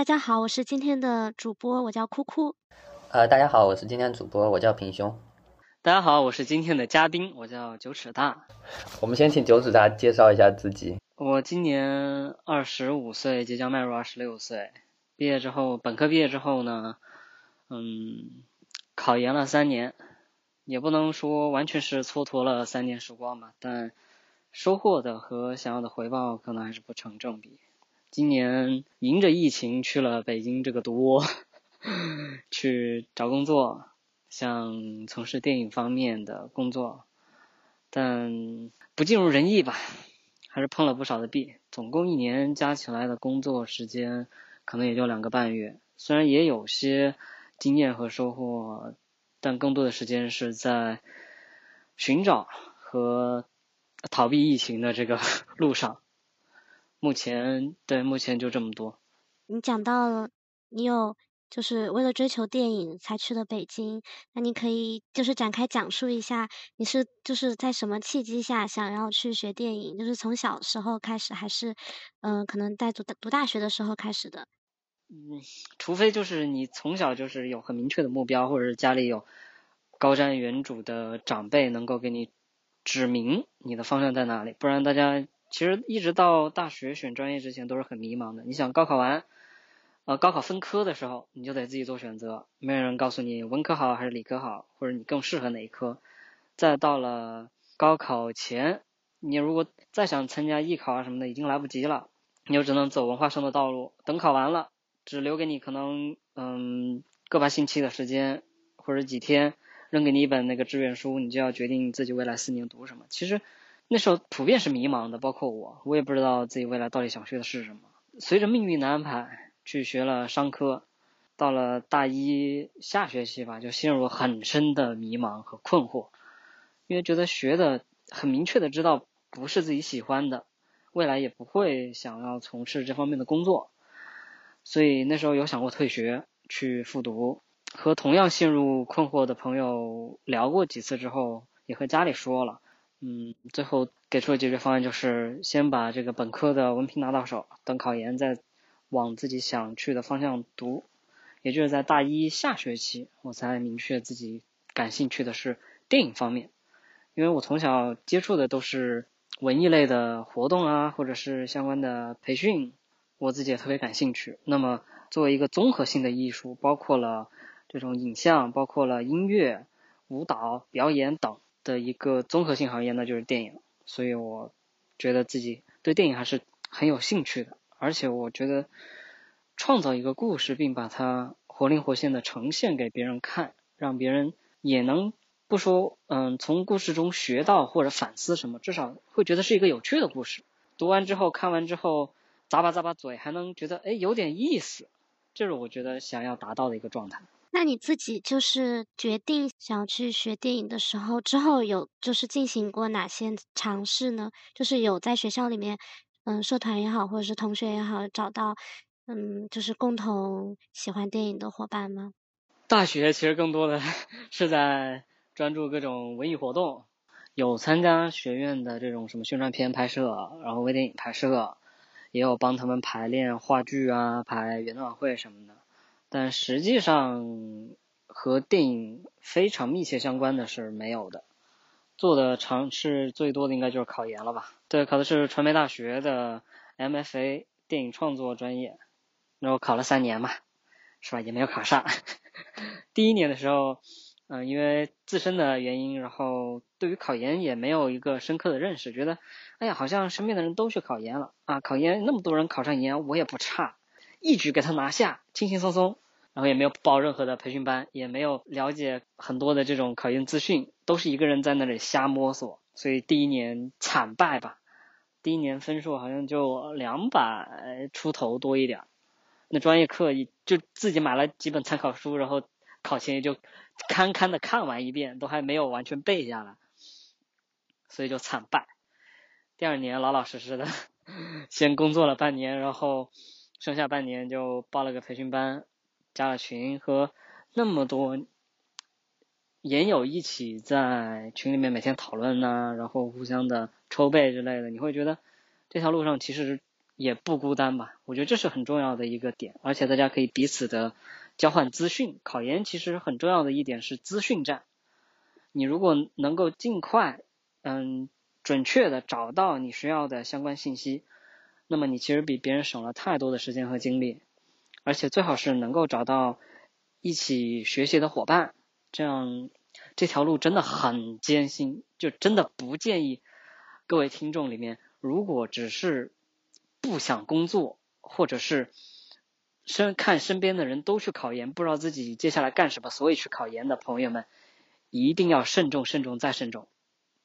大家好，我是今天的主播，我叫酷酷。呃，大家好，我是今天主播，我叫平胸。大家好，我是今天的嘉宾，我叫九尺大。我们先请九尺大介绍一下自己。我今年二十五岁，即将迈入二十六岁。毕业之后，本科毕业之后呢，嗯，考研了三年，也不能说完全是蹉跎了三年时光吧，但收获的和想要的回报可能还是不成正比。今年迎着疫情去了北京这个毒窝，去找工作，想从事电影方面的工作，但不尽如人意吧，还是碰了不少的壁。总共一年加起来的工作时间可能也就两个半月，虽然也有些经验和收获，但更多的时间是在寻找和逃避疫情的这个 路上。目前对，目前就这么多。你讲到了，你有就是为了追求电影才去了北京，那你可以就是展开讲述一下，你是就是在什么契机下想要去学电影？就是从小时候开始，还是嗯，可能在读读大学的时候开始的？嗯，除非就是你从小就是有很明确的目标，或者是家里有高瞻远瞩的长辈能够给你指明你的方向在哪里，不然大家。其实一直到大学选专业之前都是很迷茫的。你想高考完，呃，高考分科的时候，你就得自己做选择，没有人告诉你文科好还是理科好，或者你更适合哪一科。再到了高考前，你如果再想参加艺考啊什么的，已经来不及了，你就只能走文化生的道路。等考完了，只留给你可能嗯个把星期的时间，或者几天，扔给你一本那个志愿书，你就要决定自己未来四年读什么。其实。那时候普遍是迷茫的，包括我，我也不知道自己未来到底想学的是什么。随着命运的安排，去学了商科，到了大一下学期吧，就陷入很深的迷茫和困惑，因为觉得学的很明确的知道不是自己喜欢的，未来也不会想要从事这方面的工作，所以那时候有想过退学去复读。和同样陷入困惑的朋友聊过几次之后，也和家里说了。嗯，最后给出的解决方案就是先把这个本科的文凭拿到手，等考研再往自己想去的方向读。也就是在大一下学期，我才明确自己感兴趣的是电影方面，因为我从小接触的都是文艺类的活动啊，或者是相关的培训，我自己也特别感兴趣。那么作为一个综合性的艺术，包括了这种影像，包括了音乐、舞蹈、表演等。的一个综合性行业，那就是电影，所以我觉得自己对电影还是很有兴趣的，而且我觉得创造一个故事，并把它活灵活现的呈现给别人看，让别人也能不说嗯从故事中学到或者反思什么，至少会觉得是一个有趣的故事。读完之后，看完之后，咂巴咂巴嘴，还能觉得哎有点意思，这是我觉得想要达到的一个状态。那你自己就是决定想要去学电影的时候，之后有就是进行过哪些尝试呢？就是有在学校里面，嗯，社团也好，或者是同学也好，找到嗯，就是共同喜欢电影的伙伴吗？大学其实更多的 是在专注各种文艺活动，有参加学院的这种什么宣传片拍摄，然后微电影拍摄，也有帮他们排练话剧啊，排元旦晚会什么的。但实际上和电影非常密切相关的是没有的，做的尝试最多的应该就是考研了吧？对，考的是传媒大学的 MFA 电影创作专业，然后考了三年嘛，是吧？也没有考上。第一年的时候，嗯，因为自身的原因，然后对于考研也没有一个深刻的认识，觉得，哎呀，好像身边的人都去考研了啊，考研那么多人考上研，我也不差。一举给他拿下，轻轻松松，然后也没有报任何的培训班，也没有了解很多的这种考研资讯，都是一个人在那里瞎摸索，所以第一年惨败吧。第一年分数好像就两百出头多一点，那专业课就自己买了几本参考书，然后考前也就堪堪的看完一遍，都还没有完全背下来，所以就惨败。第二年老老实实的 先工作了半年，然后。剩下半年就报了个培训班，加了群，和那么多研友一起在群里面每天讨论呐，然后互相的抽背之类的，你会觉得这条路上其实也不孤单吧。我觉得这是很重要的一个点，而且大家可以彼此的交换资讯。考研其实很重要的一点是资讯站，你如果能够尽快，嗯，准确的找到你需要的相关信息，那么你其实比别人省了太多的时间和精力，而且最好是能够找到一起学习的伙伴，这样这条路真的很艰辛，就真的不建议各位听众里面，如果只是不想工作，或者是身看身边的人都去考研，不知道自己接下来干什么，所以去考研的朋友们。一定要慎重、慎重再慎重，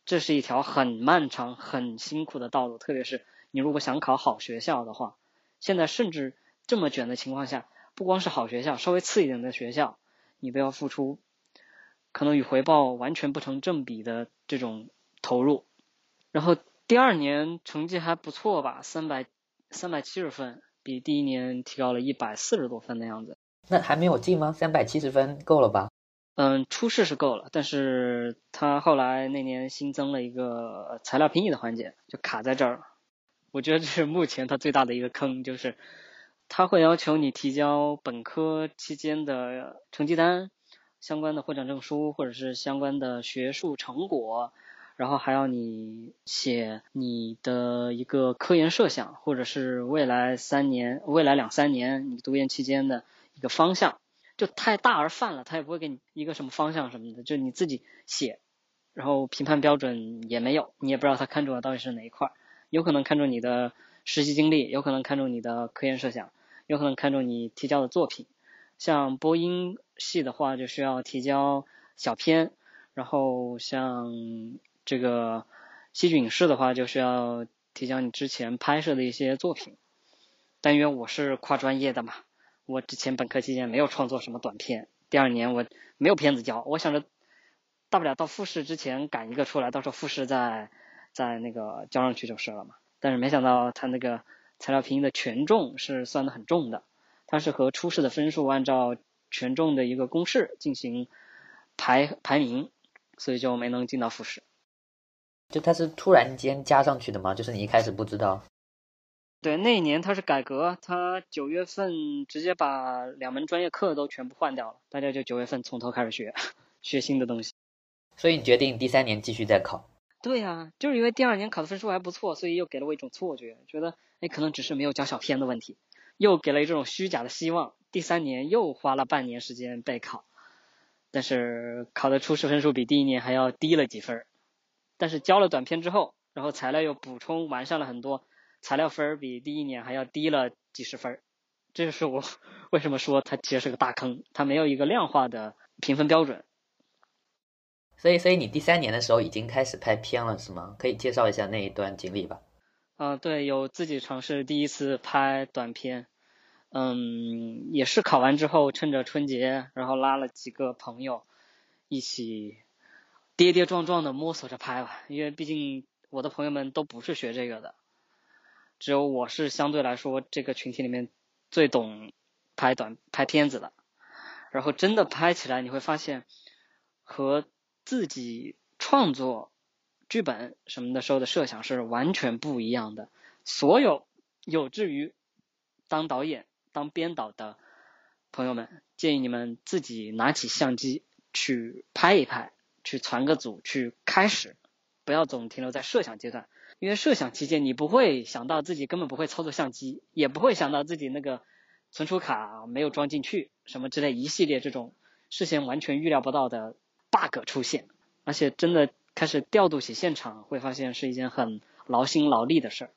这是一条很漫长、很辛苦的道路。特别是你如果想考好学校的话，现在甚至这么卷的情况下，不光是好学校，稍微次一点的学校，你都要付出可能与回报完全不成正比的这种投入。然后第二年成绩还不错吧，三百三百七十分，比第一年提高了一百四十多分的样子。那还没有进吗？三百七十分够了吧？嗯，初试是够了，但是他后来那年新增了一个材料评议的环节，就卡在这儿。我觉得这是目前他最大的一个坑，就是他会要求你提交本科期间的成绩单、相关的获奖证书或者是相关的学术成果，然后还要你写你的一个科研设想，或者是未来三年、未来两三年你读研期间的一个方向。就太大而泛了，他也不会给你一个什么方向什么的，就你自己写，然后评判标准也没有，你也不知道他看中的到底是哪一块，有可能看中你的实习经历，有可能看中你的科研设想，有可能看中你提交的作品。像播音系的话，就需要提交小片，然后像这个戏剧影视的话，就需要提交你之前拍摄的一些作品。但因为我是跨专业的嘛。我之前本科期间没有创作什么短片，第二年我没有片子交，我想着大不了到复试之前赶一个出来，到时候复试再再那个交上去就是了嘛。但是没想到他那个材料评议的权重是算的很重的，它是和初试的分数按照权重的一个公式进行排排名，所以就没能进到复试。就它是突然间加上去的吗？就是你一开始不知道？对，那一年它是改革，它九月份直接把两门专业课都全部换掉了，大家就九月份从头开始学，学新的东西。所以你决定第三年继续再考？对呀，就是因为第二年考的分数还不错，所以又给了我一种错觉，觉得哎可能只是没有交小片的问题，又给了一种虚假的希望。第三年又花了半年时间备考，但是考的初试分数比第一年还要低了几分，但是交了短片之后，然后材料又补充完善了很多。材料分比第一年还要低了几十分，这就是我 为什么说它其实是个大坑，它没有一个量化的评分标准。所以，所以你第三年的时候已经开始拍片了，是吗？可以介绍一下那一段经历吧。嗯，对，有自己尝试第一次拍短片，嗯，也是考完之后趁着春节，然后拉了几个朋友一起跌跌撞撞的摸索着拍吧，因为毕竟我的朋友们都不是学这个的。只有我是相对来说这个群体里面最懂拍短拍片子的，然后真的拍起来你会发现和自己创作剧本什么的时候的设想是完全不一样的。所有有志于当导演、当编导的朋友们，建议你们自己拿起相机去拍一拍，去传个组，去开始，不要总停留在设想阶段。因为设想期间，你不会想到自己根本不会操作相机，也不会想到自己那个存储卡没有装进去，什么之类一系列这种事先完全预料不到的 bug 出现，而且真的开始调度起现场，会发现是一件很劳心劳力的事儿。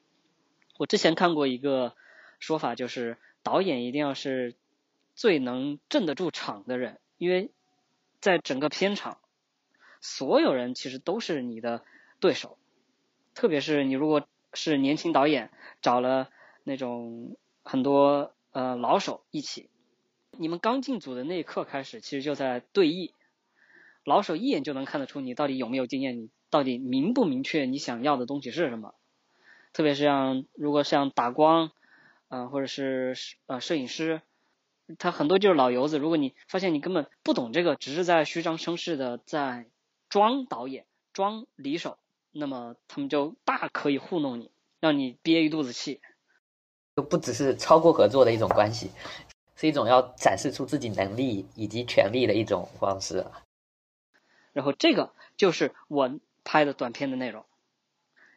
我之前看过一个说法，就是导演一定要是最能镇得住场的人，因为在整个片场，所有人其实都是你的对手。特别是你如果是年轻导演，找了那种很多呃老手一起，你们刚进组的那一刻开始，其实就在对弈。老手一眼就能看得出你到底有没有经验，你到底明不明确你想要的东西是什么。特别是像如果像打光，呃或者是呃摄影师，他很多就是老油子。如果你发现你根本不懂这个，只是在虚张声势的在装导演、装离手。那么他们就大可以糊弄你，让你憋一肚子气。就不只是超过合作的一种关系，是一种要展示出自己能力以及权利的一种方式。然后这个就是我拍的短片的内容，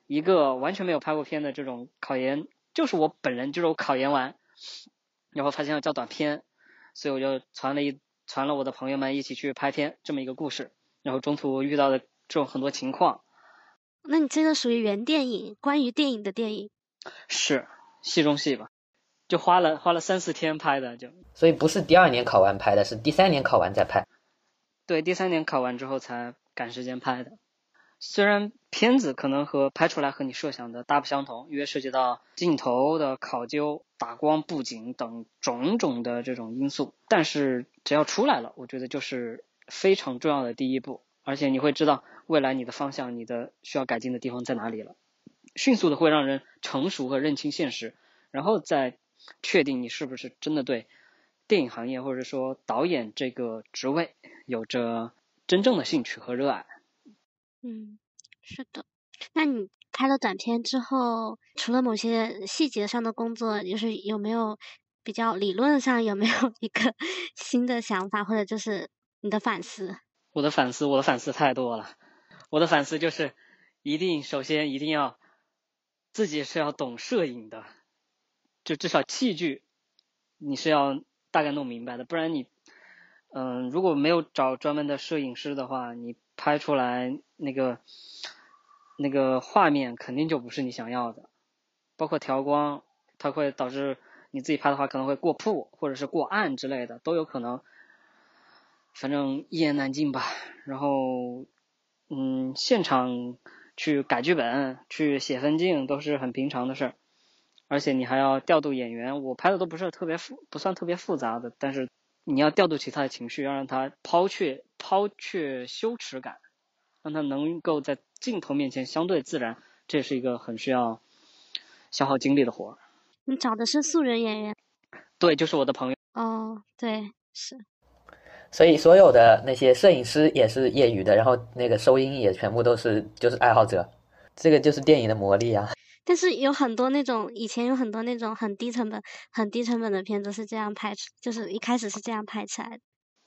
一个完全没有拍过片的这种考研，就是我本人就是我考研完，然后发现要叫短片，所以我就传了一传了我的朋友们一起去拍片这么一个故事，然后中途遇到的这种很多情况。那你真的属于原电影，关于电影的电影。是戏中戏吧，就花了花了三四天拍的，就所以不是第二年考完拍的，是第三年考完再拍。对，第三年考完之后才赶时间拍的。虽然片子可能和拍出来和你设想的大不相同，因为涉及到镜头的考究、打光、布景等种种的这种因素，但是只要出来了，我觉得就是非常重要的第一步。而且你会知道未来你的方向、你的需要改进的地方在哪里了，迅速的会让人成熟和认清现实，然后再确定你是不是真的对电影行业或者说导演这个职位有着真正的兴趣和热爱。嗯，是的。那你拍了短片之后，除了某些细节上的工作，就是有没有比较理论上有没有 一个 新的想法，或者就是你的反思？我的反思，我的反思太多了。我的反思就是，一定首先一定要自己是要懂摄影的，就至少器具你是要大概弄明白的，不然你，嗯，如果没有找专门的摄影师的话，你拍出来那个那个画面肯定就不是你想要的。包括调光，它会导致你自己拍的话可能会过曝或者是过暗之类的，都有可能。反正一言难尽吧，然后，嗯，现场去改剧本、去写分镜都是很平常的事儿，而且你还要调度演员。我拍的都不是特别复，不算特别复杂的，但是你要调度起他的情绪，要让他抛却抛却羞耻感，让他能够在镜头面前相对自然，这是一个很需要消耗精力的活儿。你找的是素人演员？对，就是我的朋友。哦，对，是。所以所有的那些摄影师也是业余的，然后那个收音也全部都是就是爱好者，这个就是电影的魔力啊。但是有很多那种以前有很多那种很低成本、很低成本的片子是这样拍出，就是一开始是这样拍起来的。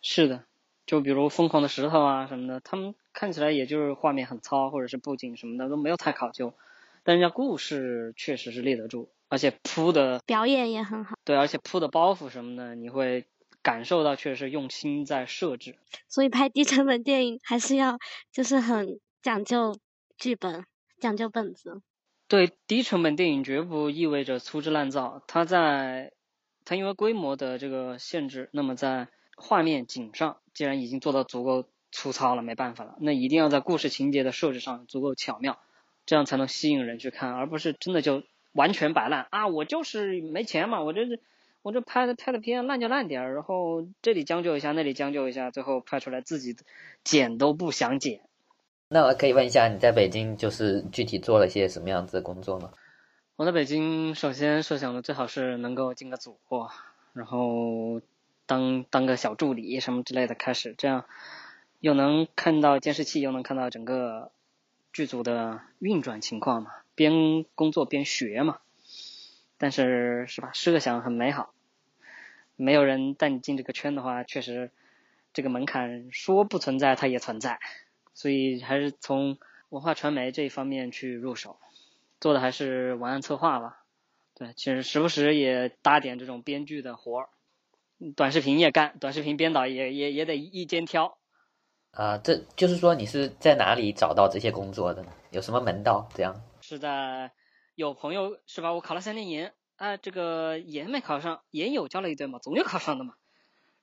是的，就比如《疯狂的石头》啊什么的，他们看起来也就是画面很糙，或者是布景什么的都没有太考究，但人家故事确实是立得住，而且铺的表演也很好。对，而且铺的包袱什么的，你会。感受到确实用心在设置，所以拍低成本电影还是要就是很讲究剧本，讲究本子。对，低成本电影绝不意味着粗制滥造，它在它因为规模的这个限制，那么在画面景上既然已经做到足够粗糙了，没办法了，那一定要在故事情节的设置上足够巧妙，这样才能吸引人去看，而不是真的就完全摆烂啊！我就是没钱嘛，我这是。我这拍的拍的片烂就烂点儿，然后这里将就一下，那里将就一下，最后拍出来自己剪都不想剪。那我可以问一下，你在北京就是具体做了些什么样子的工作吗？我在北京首先设想的最好是能够进个组，然后当当个小助理什么之类的开始，这样又能看到监视器，又能看到整个剧组的运转情况嘛，边工作边学嘛。但是是吧，设想很美好。没有人带你进这个圈的话，确实这个门槛说不存在，它也存在。所以还是从文化传媒这一方面去入手，做的还是文案策划吧。对，其实时不时也搭点这种编剧的活儿，短视频也干，短视频编导也也也得一肩挑。啊，这就是说你是在哪里找到这些工作的呢？有什么门道？这样是在有朋友是吧？我考了三年研。啊，这个研没考上，研有交了一堆嘛，总有考上的嘛，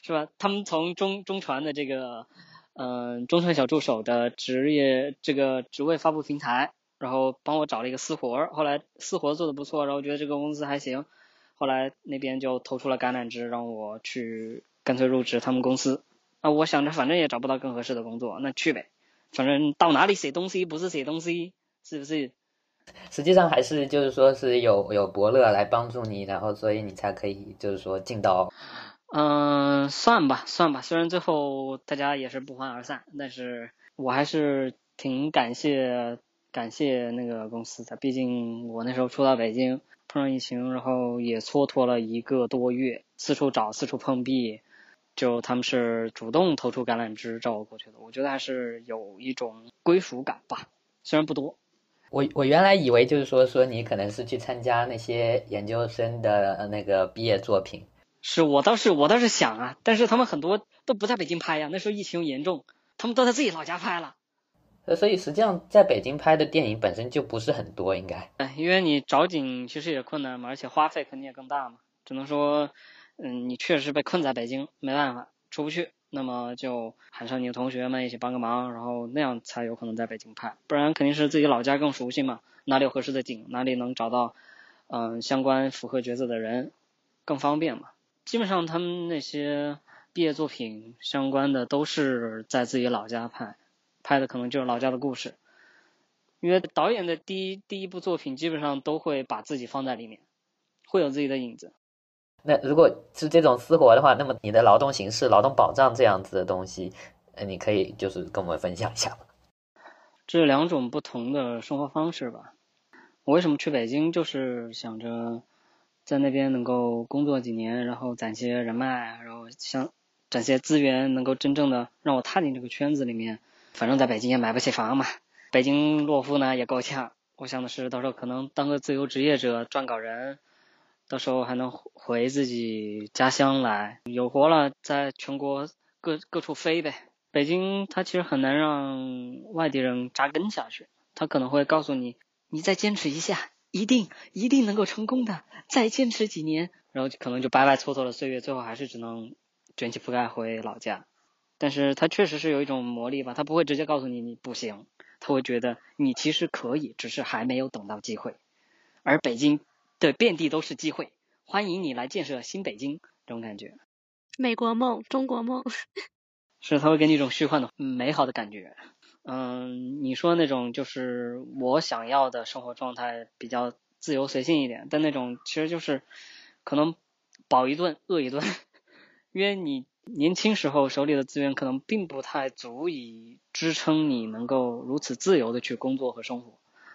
是吧？他们从中中传的这个，嗯，中传小助手的职业这个职位发布平台，然后帮我找了一个私活儿，后来私活做的不错，然后觉得这个公司还行，后来那边就投出了橄榄枝，让我去干脆入职他们公司。啊，我想着反正也找不到更合适的工作，那去呗，反正到哪里写东西不是写东西，是不是？实际上还是就是说是有有伯乐来帮助你，然后所以你才可以就是说进到，嗯，算吧算吧，虽然最后大家也是不欢而散，但是我还是挺感谢感谢那个公司的，毕竟我那时候初到北京，碰上疫情，然后也蹉跎了一个多月，四处找，四处碰壁，就他们是主动投出橄榄枝招我过去的，我觉得还是有一种归属感吧，虽然不多。我我原来以为就是说说你可能是去参加那些研究生的那个毕业作品，是我倒是我倒是想啊，但是他们很多都不在北京拍呀，那时候疫情又严重，他们都在自己老家拍了。呃，所以实际上在北京拍的电影本身就不是很多，应该。哎，因为你找景其实也困难嘛，而且花费肯定也更大嘛，只能说，嗯，你确实被困在北京，没办法出不去。那么就喊上你的同学们一起帮个忙，然后那样才有可能在北京拍，不然肯定是自己老家更熟悉嘛，哪里有合适的景，哪里能找到嗯相关符合角色的人，更方便嘛。基本上他们那些毕业作品相关的都是在自己老家拍，拍的可能就是老家的故事，因为导演的第一第一部作品基本上都会把自己放在里面，会有自己的影子。那如果是这种私活的话，那么你的劳动形式、劳动保障这样子的东西，呃，你可以就是跟我们分享一下吗？这两种不同的生活方式吧。我为什么去北京，就是想着在那边能够工作几年，然后攒些人脉，然后想攒些资源，能够真正的让我踏进这个圈子里面。反正在北京也买不起房嘛，北京落户呢也够呛。我想的是，到时候可能当个自由职业者，撰稿人。到时候还能回自己家乡来，有活了在全国各各处飞呗。北京它其实很难让外地人扎根下去，他可能会告诉你，你再坚持一下，一定一定能够成功的，再坚持几年，然后可能就白白蹉跎了岁月，最后还是只能卷起铺盖回老家。但是他确实是有一种魔力吧，他不会直接告诉你你不行，他会觉得你其实可以，只是还没有等到机会。而北京。的，遍地都是机会，欢迎你来建设新北京，这种感觉。美国梦，中国梦，是他会给你一种虚幻的美好的感觉。嗯，你说那种就是我想要的生活状态，比较自由随性一点，但那种其实就是可能饱一顿饿一顿，因为你年轻时候手里的资源可能并不太足以支撑你能够如此自由的去工作和生活。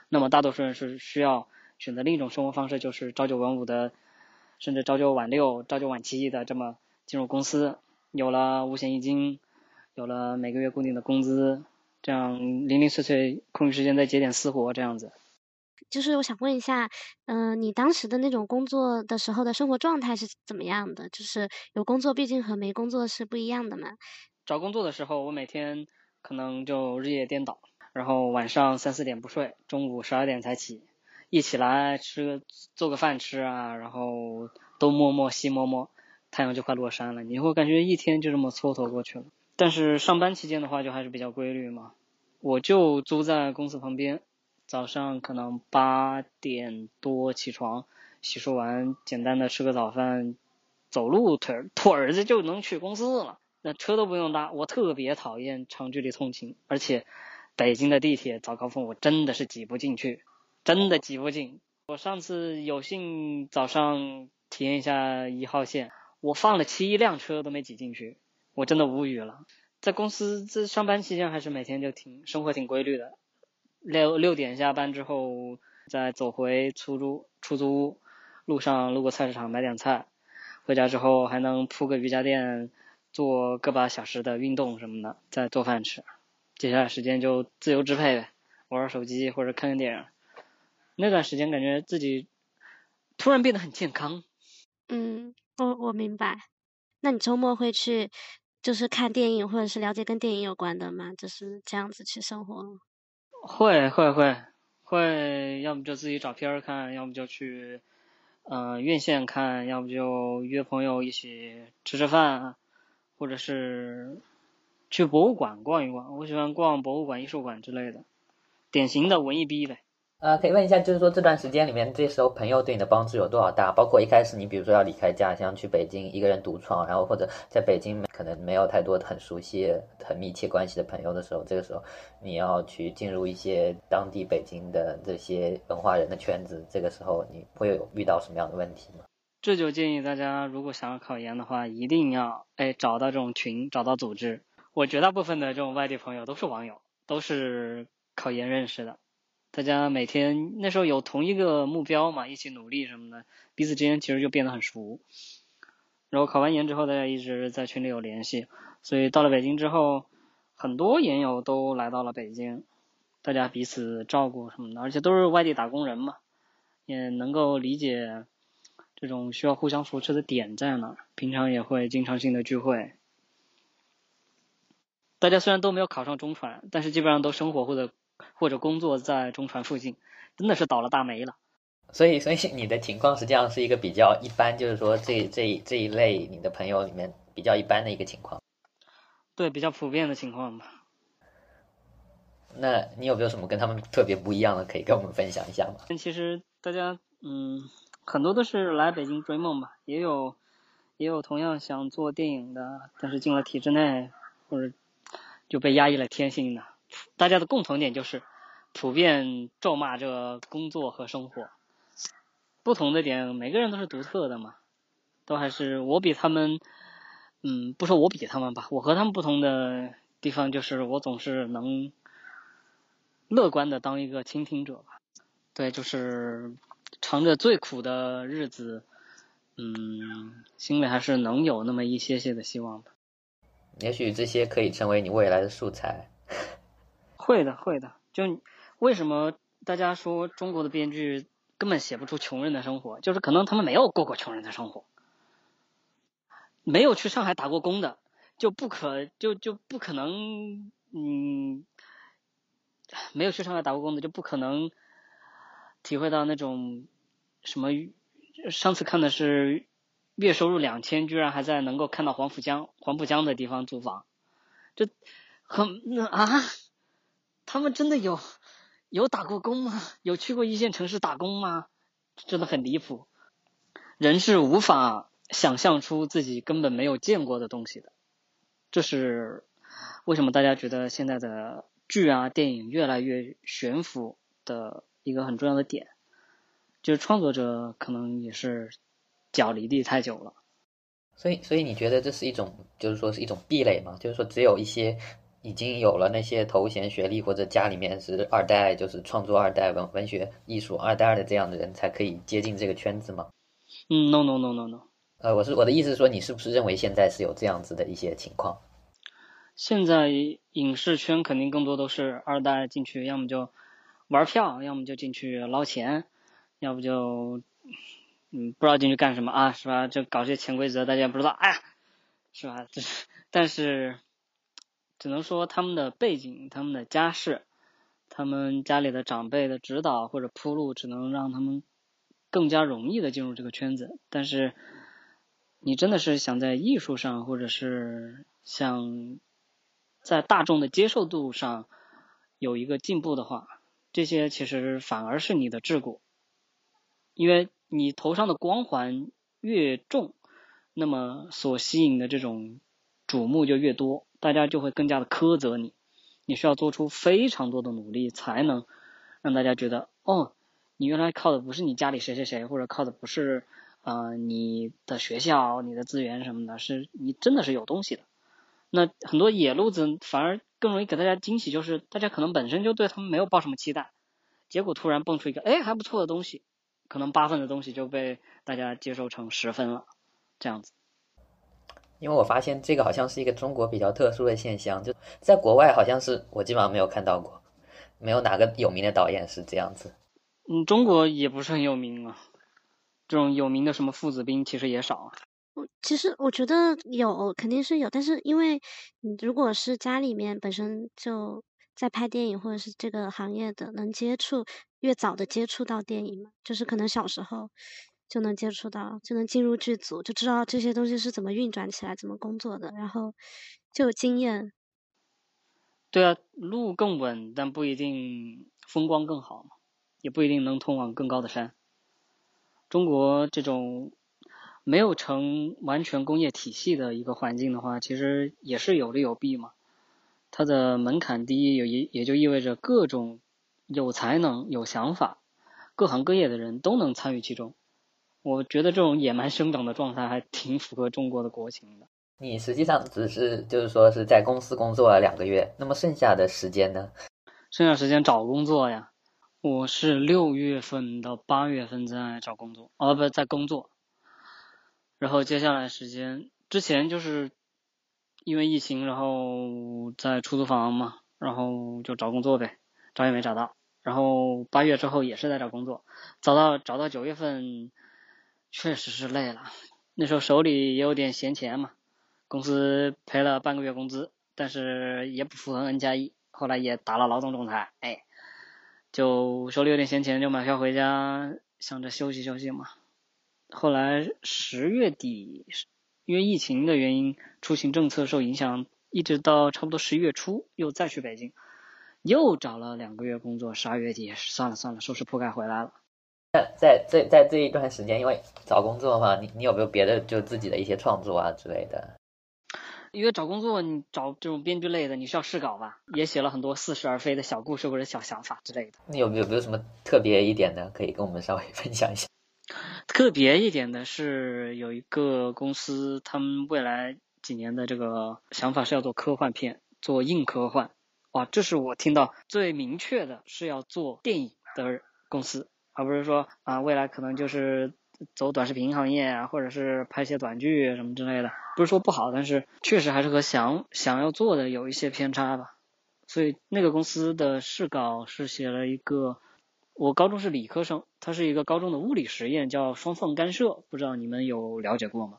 那么大多数人是需要。选择另一种生活方式，就是朝九晚五的，甚至朝九晚六、朝九晚七的这么进入公司，有了五险一金，有了每个月固定的工资，这样零零碎碎空余时间再接点私活，这样子。就是我想问一下，嗯，你当时的那种工作的时候的生活状态是怎么样的？就是有工作，毕竟和没工作是不一样的嘛。找工作的时候，我每天可能就日夜颠倒，然后晚上三四点不睡，中午十二点才起。一起来吃做个饭吃啊，然后东摸摸西摸摸，太阳就快落山了，你会感觉一天就这么蹉跎过去了。但是上班期间的话，就还是比较规律嘛。我就租在公司旁边，早上可能八点多起床，洗漱完，简单的吃个早饭，走路腿腿儿子就能去公司了，那车都不用搭。我特别讨厌长距离通勤，而且北京的地铁早高峰我真的是挤不进去。真的挤不进。我上次有幸早上体验一下一号线，我放了七辆车都没挤进去，我真的无语了。在公司这上班期间，还是每天就挺生活挺规律的。六六点下班之后，再走回出租出租屋，路上路过菜市场买点菜，回家之后还能铺个瑜伽垫，做个把小时的运动什么的，再做饭吃。接下来时间就自由支配呗，玩玩手机或者看看电影。那段时间感觉自己突然变得很健康。嗯，我我明白。那你周末会去就是看电影或者是了解跟电影有关的吗？就是这样子去生活？会会会会，要么就自己找片儿看，要么就去嗯院线看，要不就约朋友一起吃吃饭，或者是去博物馆逛一逛。我喜欢逛博物馆、艺术馆之类的，典型的文艺逼呗。呃，可以问一下，就是说这段时间里面，这时候朋友对你的帮助有多少大？包括一开始你比如说要离开家乡去北京一个人独闯，然后或者在北京可能没有太多很熟悉、很密切关系的朋友的时候，这个时候你要去进入一些当地北京的这些文化人的圈子，这个时候你会有遇到什么样的问题吗？这就建议大家，如果想要考研的话，一定要哎找到这种群，找到组织。我绝大部分的这种外地朋友都是网友，都是考研认识的。大家每天那时候有同一个目标嘛，一起努力什么的，彼此之间其实就变得很熟。然后考完研之后，大家一直在群里有联系，所以到了北京之后，很多研友都来到了北京，大家彼此照顾什么的，而且都是外地打工人嘛，也能够理解这种需要互相扶持的点在哪。平常也会经常性的聚会。大家虽然都没有考上中传，但是基本上都生活或者或者工作在中传附近，真的是倒了大霉了。所以，所以你的情况实际上是一个比较一般，就是说这这这一类你的朋友里面比较一般的一个情况。对，比较普遍的情况吧。那你有没有什么跟他们特别不一样的，可以跟我们分享一下吗？其实大家，嗯，很多都是来北京追梦吧，也有也有同样想做电影的，但是进了体制内或者就被压抑了天性的。大家的共同点就是普遍咒骂这工作和生活。不同的点，每个人都是独特的嘛，都还是我比他们，嗯，不说我比他们吧，我和他们不同的地方就是我总是能乐观的当一个倾听者吧，对，就是尝着最苦的日子，嗯，心里还是能有那么一些些的希望吧。也许这些可以成为你未来的素材。会的，会的。就为什么大家说中国的编剧？根本写不出穷人的生活，就是可能他们没有过过穷人的生活，没有去上海打过工的，就不可就就不可能，嗯，没有去上海打过工的就不可能体会到那种什么。上次看的是月收入两千，居然还在能够看到黄浦江黄浦江的地方租房，就很啊，他们真的有。有打过工吗？有去过一线城市打工吗？真的很离谱。人是无法想象出自己根本没有见过的东西的。这是为什么大家觉得现在的剧啊、电影越来越悬浮的一个很重要的点。就是创作者可能也是脚离地太久了。所以，所以你觉得这是一种，就是说是一种壁垒吗？就是说只有一些。已经有了那些头衔、学历，或者家里面是二代，就是创作二代、文文学艺术二代的这样的人，才可以接近这个圈子吗？嗯，no no no no no。呃，我是我的意思是说，你是不是认为现在是有这样子的一些情况？现在影视圈肯定更多都是二代进去，要么就玩票，要么就进去捞钱，要不就嗯不知道进去干什么啊，是吧？就搞这些潜规则，大家不知道，哎呀，是吧？但是。只能说他们的背景、他们的家世、他们家里的长辈的指导或者铺路，只能让他们更加容易的进入这个圈子。但是，你真的是想在艺术上，或者是想在大众的接受度上有一个进步的话，这些其实反而是你的桎梏，因为你头上的光环越重，那么所吸引的这种瞩目就越多。大家就会更加的苛责你，你需要做出非常多的努力，才能让大家觉得，哦，你原来靠的不是你家里谁谁谁，或者靠的不是啊你的学校、你的资源什么的，是你真的是有东西的。那很多野路子反而更容易给大家惊喜，就是大家可能本身就对他们没有抱什么期待，结果突然蹦出一个哎还不错的东西，可能八分的东西就被大家接受成十分了，这样子。因为我发现这个好像是一个中国比较特殊的现象，就在国外好像是我基本上没有看到过，没有哪个有名的导演是这样子。嗯，中国也不是很有名啊，这种有名的什么父子兵其实也少啊。我其实我觉得有肯定是有，但是因为你如果是家里面本身就在拍电影或者是这个行业的，能接触越早的接触到电影嘛，就是可能小时候。就能接触到，就能进入剧组，就知道这些东西是怎么运转起来、怎么工作的，然后就有经验。对啊，路更稳，但不一定风光更好，也不一定能通往更高的山。中国这种没有成完全工业体系的一个环境的话，其实也是有利有弊嘛。它的门槛低，也也也就意味着各种有才能、有想法、各行各业的人都能参与其中。我觉得这种野蛮生长的状态还挺符合中国的国情的。你实际上只是就是说是在公司工作了两个月，那么剩下的时间呢？剩下时间找工作呀。我是六月份到八月份在找工作，哦不，在工作。然后接下来时间，之前就是因为疫情，然后在出租房嘛，然后就找工作呗，找也没找到。然后八月之后也是在找工作，找到找到九月份，确实是累了。那时候手里也有点闲钱嘛，公司赔了半个月工资，但是也不符合 N 加一，后来也打了劳动仲裁，哎。就手里有点闲钱，就买票回家，想着休息休息嘛。后来十月底，因为疫情的原因，出行政策受影响，一直到差不多十一月初，又再去北京，又找了两个月工作。十二月底，算了算了，收拾铺盖回来了。在在在在这一段时间，因为找工作嘛，你你有没有别的就自己的一些创作啊之类的？因为找工作，你找这种编剧类的，你需要试稿吧？也写了很多似是而非的小故事或者小想法之类的。你有没有没有什么特别一点的，可以跟我们稍微分享一下？特别一点的是，有一个公司，他们未来几年的这个想法是要做科幻片，做硬科幻。哇，这是我听到最明确的是要做电影的公司，而不是说啊，未来可能就是。走短视频行业啊，或者是拍些短剧什么之类的，不是说不好，但是确实还是和想想要做的有一些偏差吧。所以那个公司的试稿是写了一个，我高中是理科生，它是一个高中的物理实验，叫双缝干涉，不知道你们有了解过吗？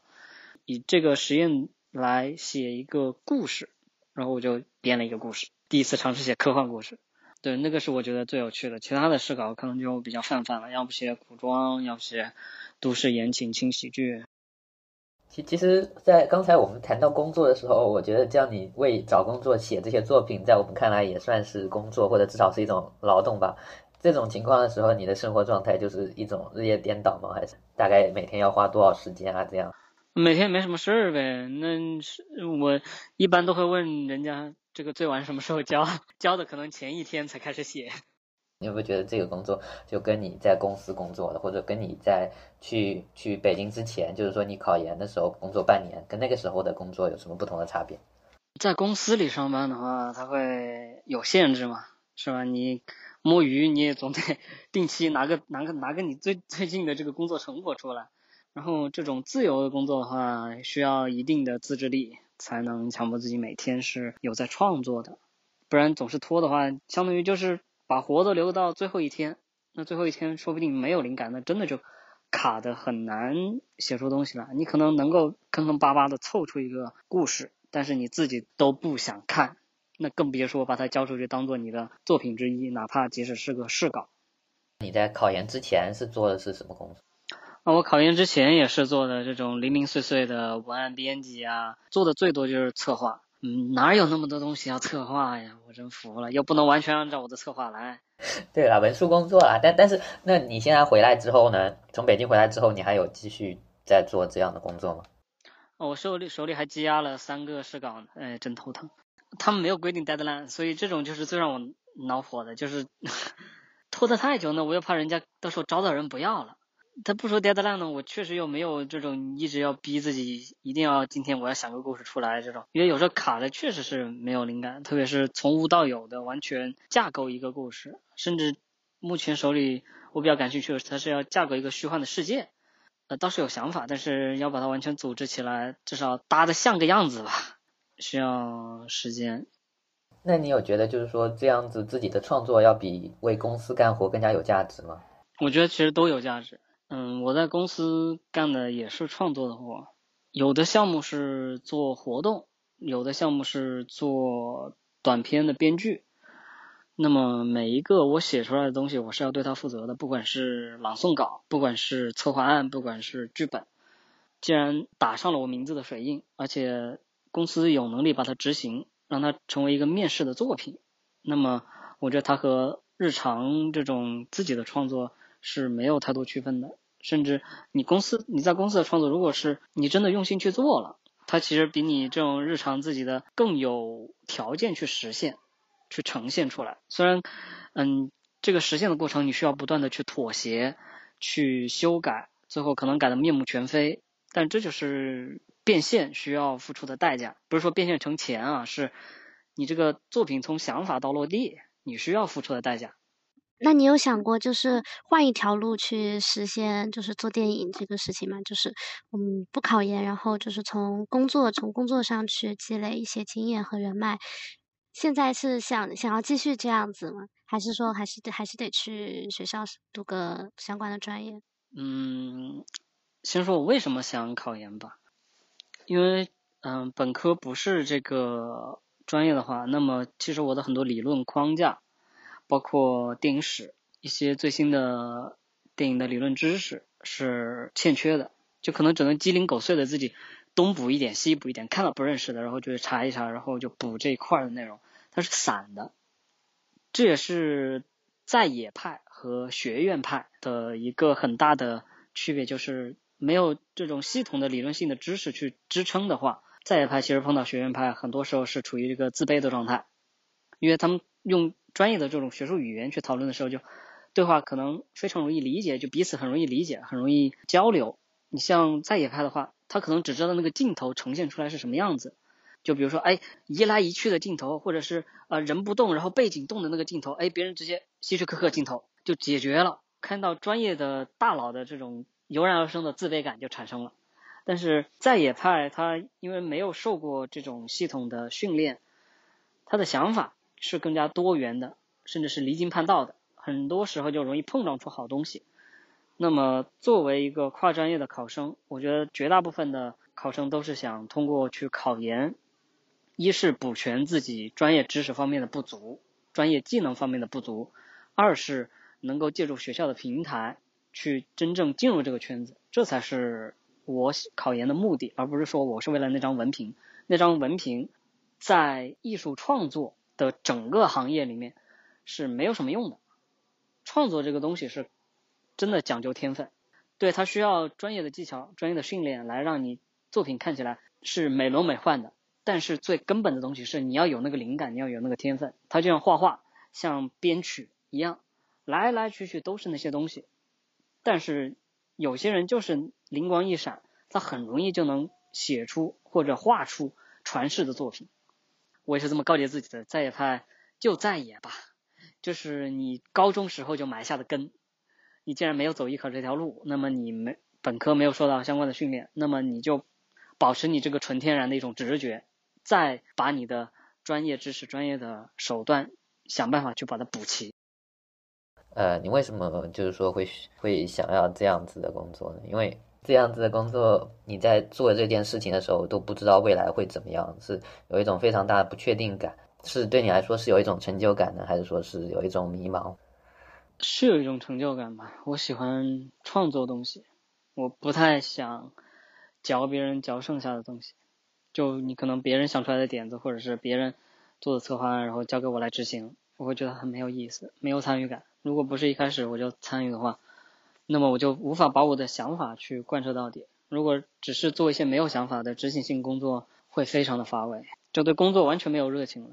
以这个实验来写一个故事，然后我就编了一个故事，第一次尝试写科幻故事。对，那个是我觉得最有趣的，其他的试稿可能就比较泛泛了，要不写古装，要不写。都市言情轻喜剧。其其实，在刚才我们谈到工作的时候，我觉得叫你为找工作写这些作品，在我们看来也算是工作，或者至少是一种劳动吧。这种情况的时候，你的生活状态就是一种日夜颠倒吗？还是大概每天要花多少时间啊？这样？每天没什么事儿呗。那是我一般都会问人家，这个最晚什么时候交？交的可能前一天才开始写。你有没有觉得这个工作就跟你在公司工作的，或者跟你在去去北京之前，就是说你考研的时候工作半年，跟那个时候的工作有什么不同的差别？在公司里上班的话，它会有限制嘛，是吧？你摸鱼你也总得 定期拿个拿个拿个你最最近的这个工作成果出来。然后这种自由的工作的话，需要一定的自制力，才能强迫自己每天是有在创作的，不然总是拖的话，相当于就是。把活都留到最后一天，那最后一天说不定没有灵感，那真的就卡的很难写出东西来。你可能能够坑坑巴巴的凑出一个故事，但是你自己都不想看，那更别说把它交出去当做你的作品之一，哪怕即使是个试稿。你在考研之前是做的是什么工作？啊，我考研之前也是做的这种零零碎碎的文案编辑啊，做的最多就是策划。嗯，哪有那么多东西要策划呀？我真服了，又不能完全按照我的策划来。对了，文书工作啊，但但是，那你现在回来之后呢？从北京回来之后，你还有继续在做这样的工作吗？我手里手里还积压了三个试稿，哎，真头疼。他们没有规定 deadline，所以这种就是最让我恼火的，就是 拖得太久呢，我又怕人家到时候招到人不要了。他不说 deadline 呢，我确实又没有这种一直要逼自己一定要今天我要想个故事出来这种，因为有时候卡的确实是没有灵感，特别是从无到有的完全架构一个故事，甚至目前手里我比较感兴趣的是，它是要架构一个虚幻的世界，呃倒是有想法，但是要把它完全组织起来，至少搭的像个样子吧，需要时间。那你有觉得就是说这样子自己的创作要比为公司干活更加有价值吗？我觉得其实都有价值。嗯，我在公司干的也是创作的活，有的项目是做活动，有的项目是做短片的编剧。那么每一个我写出来的东西，我是要对它负责的，不管是朗诵稿，不管是策划案，不管是剧本。既然打上了我名字的水印，而且公司有能力把它执行，让它成为一个面试的作品，那么我觉得它和日常这种自己的创作。是没有太多区分的，甚至你公司你在公司的创作，如果是你真的用心去做了，它其实比你这种日常自己的更有条件去实现，去呈现出来。虽然，嗯，这个实现的过程你需要不断的去妥协，去修改，最后可能改的面目全非，但这就是变现需要付出的代价。不是说变现成钱啊，是你这个作品从想法到落地，你需要付出的代价。那你有想过就是换一条路去实现就是做电影这个事情吗？就是嗯不考研，然后就是从工作从工作上去积累一些经验和人脉。现在是想想要继续这样子吗？还是说还是得还是得去学校读个相关的专业？嗯，先说我为什么想考研吧，因为嗯本科不是这个专业的话，那么其实我的很多理论框架。包括电影史一些最新的电影的理论知识是欠缺的，就可能只能鸡零狗碎的自己东补一点西补一点，看到不认识的，然后就查一查，然后就补这一块的内容，它是散的。这也是在野派和学院派的一个很大的区别，就是没有这种系统的理论性的知识去支撑的话，在野派其实碰到学院派，很多时候是处于一个自卑的状态，因为他们用。专业的这种学术语言去讨论的时候，就对话可能非常容易理解，就彼此很容易理解，很容易交流。你像在野派的话，他可能只知道那个镜头呈现出来是什么样子，就比如说，哎，移来移去的镜头，或者是呃人不动，然后背景动的那个镜头，哎，别人直接希区柯克镜头就解决了。看到专业的大佬的这种油然而生的自卑感就产生了。但是在野派他因为没有受过这种系统的训练，他的想法。是更加多元的，甚至是离经叛道的，很多时候就容易碰撞出好东西。那么，作为一个跨专业的考生，我觉得绝大部分的考生都是想通过去考研，一是补全自己专业知识方面的不足，专业技能方面的不足；二是能够借助学校的平台去真正进入这个圈子，这才是我考研的目的，而不是说我是为了那张文凭。那张文凭在艺术创作。的整个行业里面是没有什么用的。创作这个东西是真的讲究天分，对它需要专业的技巧、专业的训练来让你作品看起来是美轮美奂的。但是最根本的东西是你要有那个灵感，你要有那个天分。它就像画画、像编曲一样，来来去去都是那些东西。但是有些人就是灵光一闪，他很容易就能写出或者画出传世的作品。我也是这么告诫自己的，再也派就再也吧，就是你高中时候就埋下的根。你既然没有走艺考这条路，那么你没本科没有受到相关的训练，那么你就保持你这个纯天然的一种直觉，再把你的专业知识、专业的手段想办法去把它补齐。呃，你为什么就是说会会想要这样子的工作呢？因为这样子的工作，你在做这件事情的时候都不知道未来会怎么样，是有一种非常大的不确定感，是对你来说是有一种成就感呢，还是说是有一种迷茫？是有一种成就感吧。我喜欢创作东西，我不太想嚼别人嚼剩下的东西。就你可能别人想出来的点子，或者是别人做的策划案，然后交给我来执行，我会觉得很没有意思，没有参与感。如果不是一开始我就参与的话。那么我就无法把我的想法去贯彻到底。如果只是做一些没有想法的执行性工作，会非常的乏味，就对工作完全没有热情了。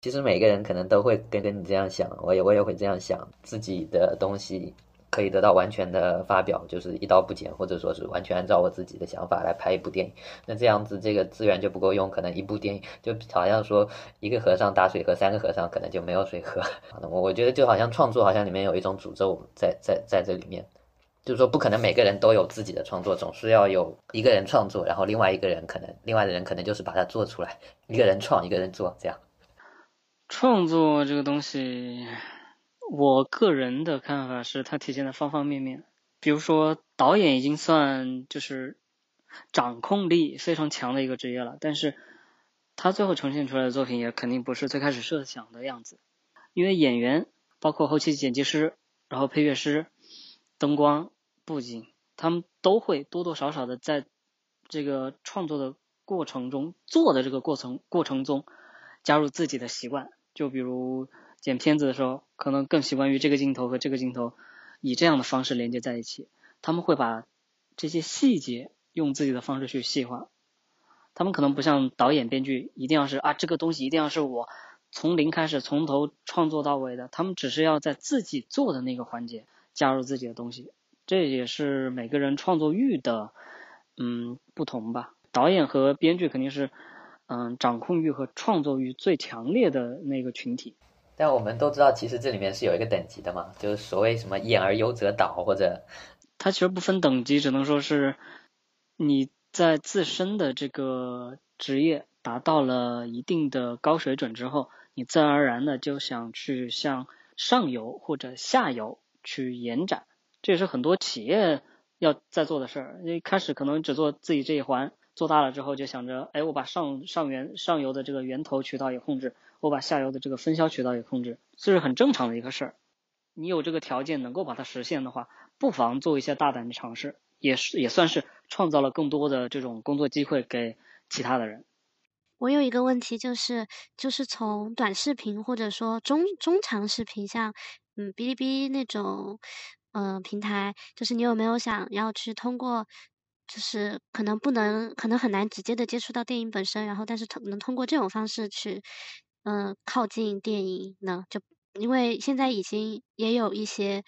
其实每个人可能都会跟跟你这样想，我也我也会这样想，自己的东西。可以得到完全的发表，就是一刀不剪，或者说是完全按照我自己的想法来拍一部电影。那这样子，这个资源就不够用，可能一部电影就好像说一个和尚打水喝，三个和尚可能就没有水喝。我我觉得就好像创作，好像里面有一种诅咒在在在这里面，就是说不可能每个人都有自己的创作，总是要有一个人创作，然后另外一个人可能另外的人可能就是把它做出来，一个人创，一个人做，这样。创作这个东西。我个人的看法是，它体现在方方面面。比如说，导演已经算就是掌控力非常强的一个职业了，但是他最后呈现出来的作品也肯定不是最开始设想的样子。因为演员，包括后期剪辑师，然后配乐师、灯光、布景，他们都会多多少少的在这个创作的过程中，做的这个过程过程中加入自己的习惯。就比如。剪片子的时候，可能更习惯于这个镜头和这个镜头以这样的方式连接在一起。他们会把这些细节用自己的方式去细化。他们可能不像导演、编剧，一定要是啊，这个东西一定要是我从零开始，从头创作到尾的。他们只是要在自己做的那个环节加入自己的东西。这也是每个人创作欲的嗯不同吧。导演和编剧肯定是嗯掌控欲和创作欲最强烈的那个群体。但我们都知道，其实这里面是有一个等级的嘛，就是所谓什么“演而优则导”或者，它其实不分等级，只能说是你在自身的这个职业达到了一定的高水准之后，你自然而然的就想去向上游或者下游去延展，这也是很多企业要在做的事儿。一开始可能只做自己这一环。做大了之后就想着，哎，我把上上源上游的这个源头渠道也控制，我把下游的这个分销渠道也控制，这是很正常的一个事儿。你有这个条件能够把它实现的话，不妨做一些大胆的尝试，也是也算是创造了更多的这种工作机会给其他的人。我有一个问题就是，就是从短视频或者说中中长视频，像嗯哔哩哔哩那种嗯平台，就是你有没有想要去通过？就是可能不能，可能很难直接的接触到电影本身，然后但是能通过这种方式去，嗯，靠近电影呢？就因为现在已经也有一些，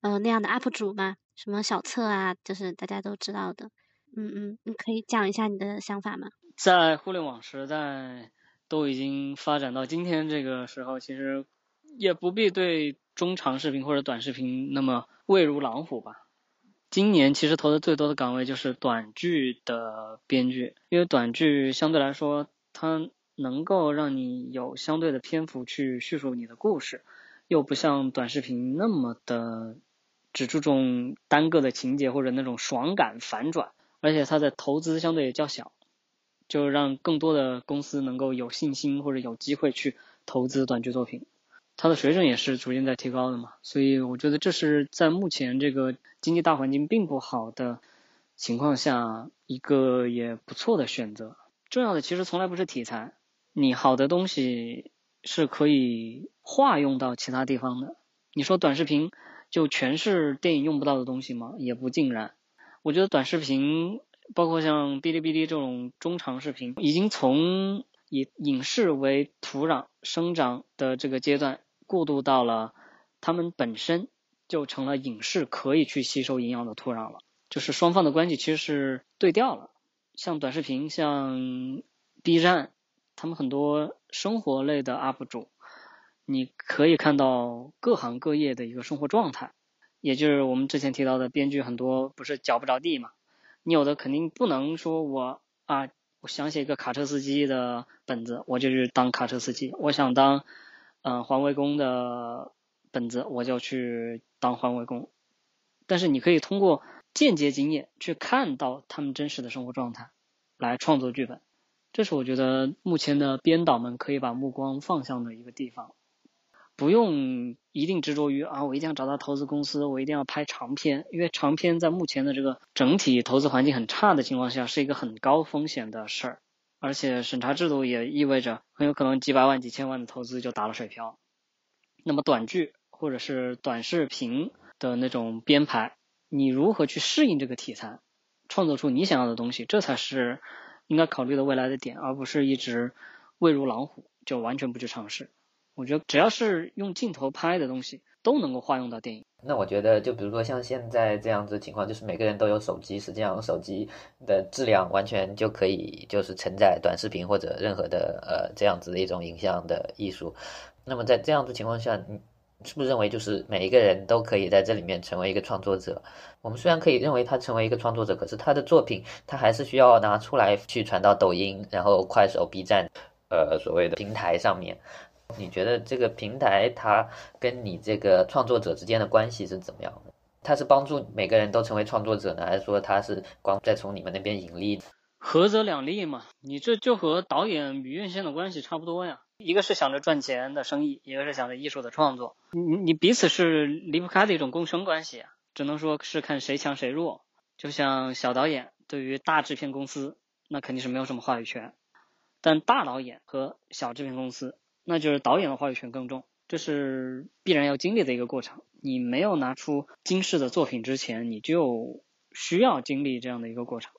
呃，那样的 UP 主嘛，什么小测啊，就是大家都知道的。嗯嗯，你可以讲一下你的想法吗？在互联网时代都已经发展到今天这个时候，其实也不必对中长视频或者短视频那么畏如狼虎吧。今年其实投的最多的岗位就是短剧的编剧，因为短剧相对来说，它能够让你有相对的篇幅去叙述你的故事，又不像短视频那么的只注重单个的情节或者那种爽感反转，而且它的投资相对也较小，就让更多的公司能够有信心或者有机会去投资短剧作品。它的水准也是逐渐在提高的嘛，所以我觉得这是在目前这个经济大环境并不好的情况下一个也不错的选择。重要的其实从来不是题材，你好的东西是可以化用到其他地方的。你说短视频就全是电影用不到的东西吗？也不尽然。我觉得短视频包括像哔哩哔哩这种中长视频，已经从以影视为土壤生长的这个阶段。过渡到了，他们本身就成了影视可以去吸收营养的土壤了，就是双方的关系其实是对调了。像短视频，像 B 站，他们很多生活类的 UP 主，你可以看到各行各业的一个生活状态，也就是我们之前提到的编剧很多不是脚不着地嘛，你有的肯定不能说我啊，我想写一个卡车司机的本子，我就去当卡车司机，我想当。嗯，环卫工的本子我就去当环卫工，但是你可以通过间接经验去看到他们真实的生活状态，来创作剧本，这是我觉得目前的编导们可以把目光放向的一个地方，不用一定执着于啊，我一定要找到投资公司，我一定要拍长片，因为长片在目前的这个整体投资环境很差的情况下，是一个很高风险的事儿。而且审查制度也意味着很有可能几百万、几千万的投资就打了水漂。那么短剧或者是短视频的那种编排，你如何去适应这个题材，创作出你想要的东西，这才是应该考虑的未来的点，而不是一直畏如狼虎就完全不去尝试。我觉得只要是用镜头拍的东西，都能够化用到电影。那我觉得，就比如说像现在这样子情况，就是每个人都有手机，实际上手机的质量完全就可以就是承载短视频或者任何的呃这样子的一种影像的艺术。那么在这样子情况下，你是不是认为就是每一个人都可以在这里面成为一个创作者？我们虽然可以认为他成为一个创作者，可是他的作品他还是需要拿出来去传到抖音、然后快手、B 站，呃所谓的平台上面。你觉得这个平台它跟你这个创作者之间的关系是怎么样的？它是帮助每个人都成为创作者呢，还是说它是光在从你们那边盈利？合则两利嘛，你这就和导演与院线的关系差不多呀。一个是想着赚钱的生意，一个是想着艺术的创作，你你彼此是离不开的一种共生关系。只能说是看谁强谁弱。就像小导演对于大制片公司，那肯定是没有什么话语权，但大导演和小制片公司。那就是导演的话语权更重，这是必然要经历的一个过程。你没有拿出惊世的作品之前，你就需要经历这样的一个过程。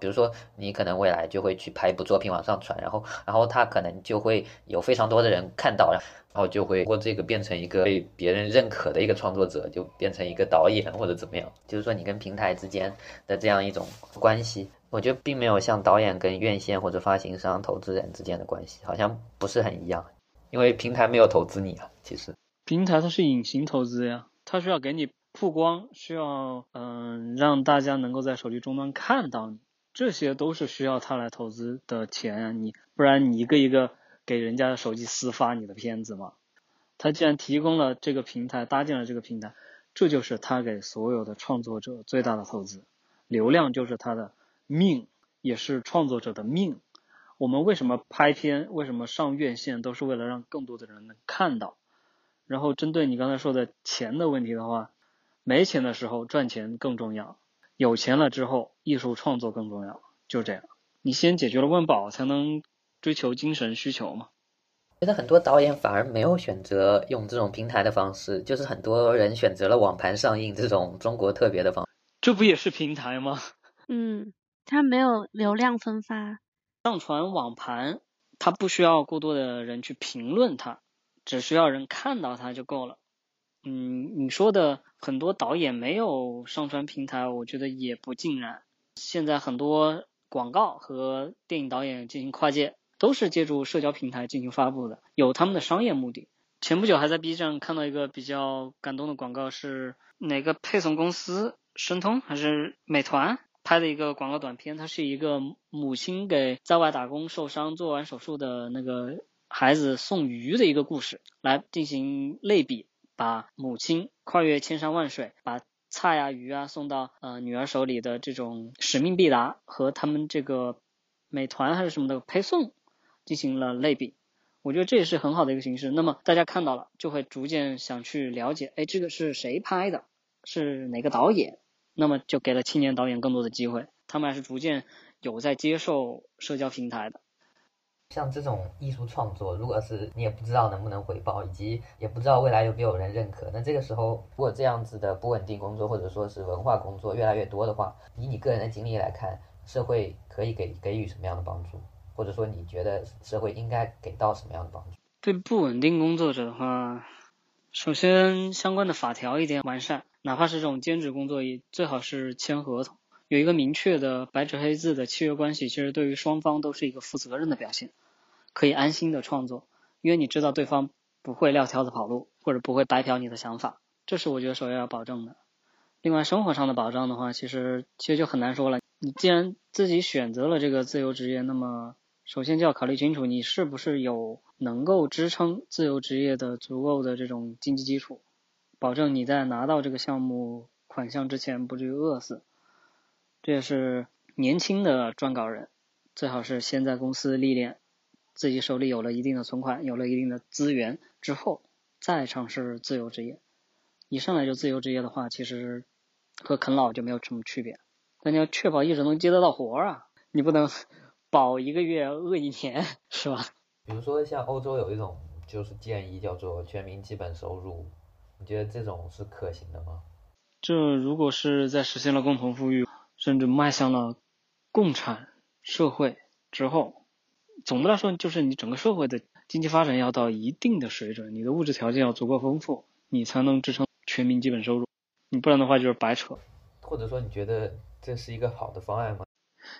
比如说，你可能未来就会去拍一部作品往上传，然后，然后他可能就会有非常多的人看到，然后就会通过这个变成一个被别人认可的一个创作者，就变成一个导演或者怎么样。就是说，你跟平台之间的这样一种关系。我觉得并没有像导演跟院线或者发行商、投资人之间的关系，好像不是很一样。因为平台没有投资你啊，其实平台它是隐形投资呀，它需要给你曝光，需要嗯让大家能够在手机终端看到你，这些都是需要他来投资的钱啊，你不然你一个一个给人家的手机私发你的片子嘛，他既然提供了这个平台，搭建了这个平台，这就是他给所有的创作者最大的投资，流量就是他的命，也是创作者的命。我们为什么拍片？为什么上院线？都是为了让更多的人能看到。然后针对你刚才说的钱的问题的话，没钱的时候赚钱更重要，有钱了之后艺术创作更重要，就这样。你先解决了温饱，才能追求精神需求嘛。觉得很多导演反而没有选择用这种平台的方式，就是很多人选择了网盘上映这种中国特别的方。这不也是平台吗？嗯，它没有流量分发。上传网盘，它不需要过多的人去评论它，只需要人看到它就够了。嗯，你说的很多导演没有上传平台，我觉得也不尽然。现在很多广告和电影导演进行跨界，都是借助社交平台进行发布的，有他们的商业目的。前不久还在 B 站看到一个比较感动的广告，是哪个配送公司？申通还是美团？拍的一个广告短片，它是一个母亲给在外打工受伤做完手术的那个孩子送鱼的一个故事，来进行类比，把母亲跨越千山万水，把菜呀鱼啊送到呃女儿手里的这种使命必达，和他们这个美团还是什么的配送进行了类比，我觉得这也是很好的一个形式。那么大家看到了，就会逐渐想去了解，哎，这个是谁拍的，是哪个导演？那么就给了青年导演更多的机会，他们还是逐渐有在接受社交平台的。像这种艺术创作，如果是你也不知道能不能回报，以及也不知道未来有没有人认可，那这个时候如果这样子的不稳定工作或者说是文化工作越来越多的话，以你个人的经历来看，社会可以给给予什么样的帮助，或者说你觉得社会应该给到什么样的帮助？对不稳定工作者的话，首先相关的法条一定要完善。哪怕是这种兼职工作，也最好是签合同，有一个明确的白纸黑字的契约关系，其实对于双方都是一个负责任的表现，可以安心的创作，因为你知道对方不会撂挑子跑路，或者不会白嫖你的想法，这是我觉得首要要保证的。另外，生活上的保障的话，其实其实就很难说了。你既然自己选择了这个自由职业，那么首先就要考虑清楚，你是不是有能够支撑自由职业的足够的这种经济基础。保证你在拿到这个项目款项之前不至于饿死，这也是年轻的撰稿人最好是先在公司历练，自己手里有了一定的存款，有了一定的资源之后，再尝试自由职业。一上来就自由职业的话，其实和啃老就没有什么区别。但你要确保一直能接得到活啊，你不能 保一个月饿一年，是吧？比如说像欧洲有一种就是建议叫做全民基本收入。你觉得这种是可行的吗？这如果是在实现了共同富裕，甚至迈向了共产社会之后，总的来说就是你整个社会的经济发展要到一定的水准，你的物质条件要足够丰富，你才能支撑全民基本收入。你不然的话就是白扯。或者说你觉得这是一个好的方案吗？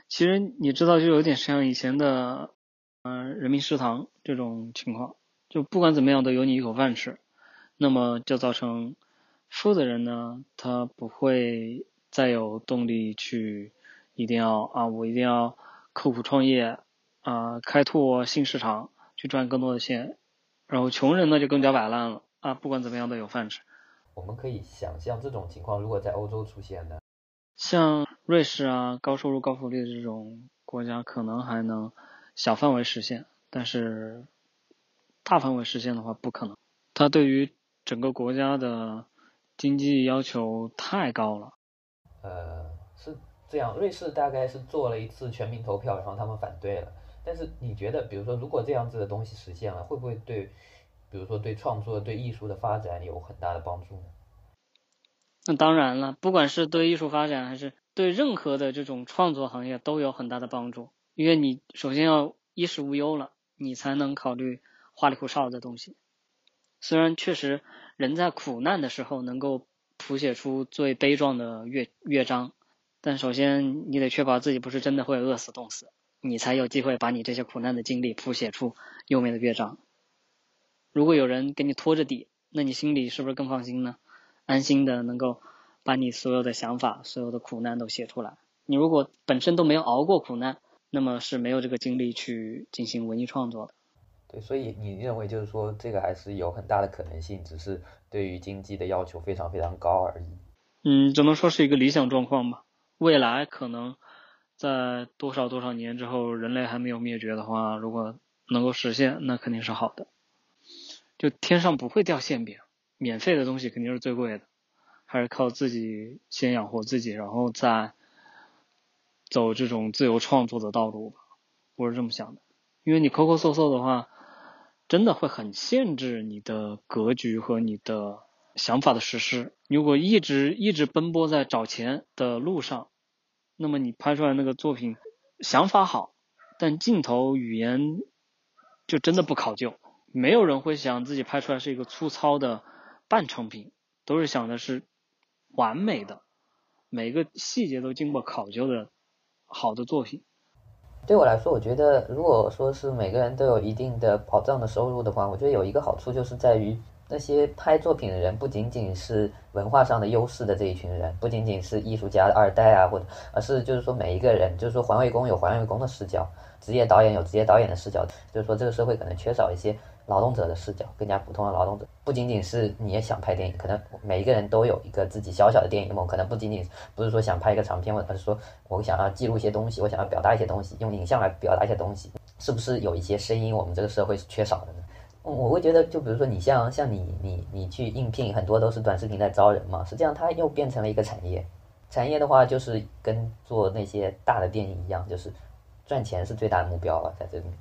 其实你知道，就有点像以前的嗯人民食堂这种情况，就不管怎么样都有你一口饭吃。那么就造成富的人呢，他不会再有动力去一定要啊，我一定要刻苦创业啊，开拓新市场，去赚更多的钱。然后穷人呢就更加摆烂了啊，不管怎么样都有饭吃。我们可以想象这种情况如果在欧洲出现呢？像瑞士啊，高收入高福利的这种国家，可能还能小范围实现，但是大范围实现的话不可能。它对于整个国家的经济要求太高了。呃，是这样，瑞士大概是做了一次全民投票，然后他们反对了。但是你觉得，比如说，如果这样子的东西实现了，会不会对，比如说对创作、对艺术的发展有很大的帮助呢？那当然了，不管是对艺术发展，还是对任何的这种创作行业，都有很大的帮助。因为你首先要衣食无忧了，你才能考虑花里胡哨的东西。虽然确实，人在苦难的时候能够谱写出最悲壮的乐乐章，但首先你得确保自己不是真的会饿死冻死，你才有机会把你这些苦难的经历谱写出优美的乐章。如果有人给你拖着底，那你心里是不是更放心呢？安心的能够把你所有的想法、所有的苦难都写出来。你如果本身都没有熬过苦难，那么是没有这个精力去进行文艺创作的。对，所以你认为就是说这个还是有很大的可能性，只是对于经济的要求非常非常高而已。嗯，只能说是一个理想状况吧。未来可能在多少多少年之后，人类还没有灭绝的话，如果能够实现，那肯定是好的。就天上不会掉馅饼，免费的东西肯定是最贵的，还是靠自己先养活自己，然后再走这种自由创作的道路吧。我是这么想的，因为你抠抠搜搜的话，真的会很限制你的格局和你的想法的实施。如果一直一直奔波在找钱的路上，那么你拍出来那个作品，想法好，但镜头语言就真的不考究。没有人会想自己拍出来是一个粗糙的半成品，都是想的是完美的，每个细节都经过考究的好的作品。对我来说，我觉得如果说是每个人都有一定的保障的收入的话，我觉得有一个好处就是在于那些拍作品的人不仅仅是文化上的优势的这一群人，不仅仅是艺术家的二代啊，或者而是就是说每一个人，就是说环卫工有环卫工的视角，职业导演有职业导演的视角，就是说这个社会可能缺少一些。劳动者的视角，更加普通的劳动者，不仅仅是你也想拍电影，可能每一个人都有一个自己小小的电影梦，可能不仅仅不是说想拍一个长片，而是说我想要记录一些东西，我想要表达一些东西，用影像来表达一些东西，是不是有一些声音我们这个社会是缺少的呢？我会觉得，就比如说你像像你你你去应聘，很多都是短视频在招人嘛，实际上它又变成了一个产业，产业的话就是跟做那些大的电影一样，就是赚钱是最大的目标了，在这里面。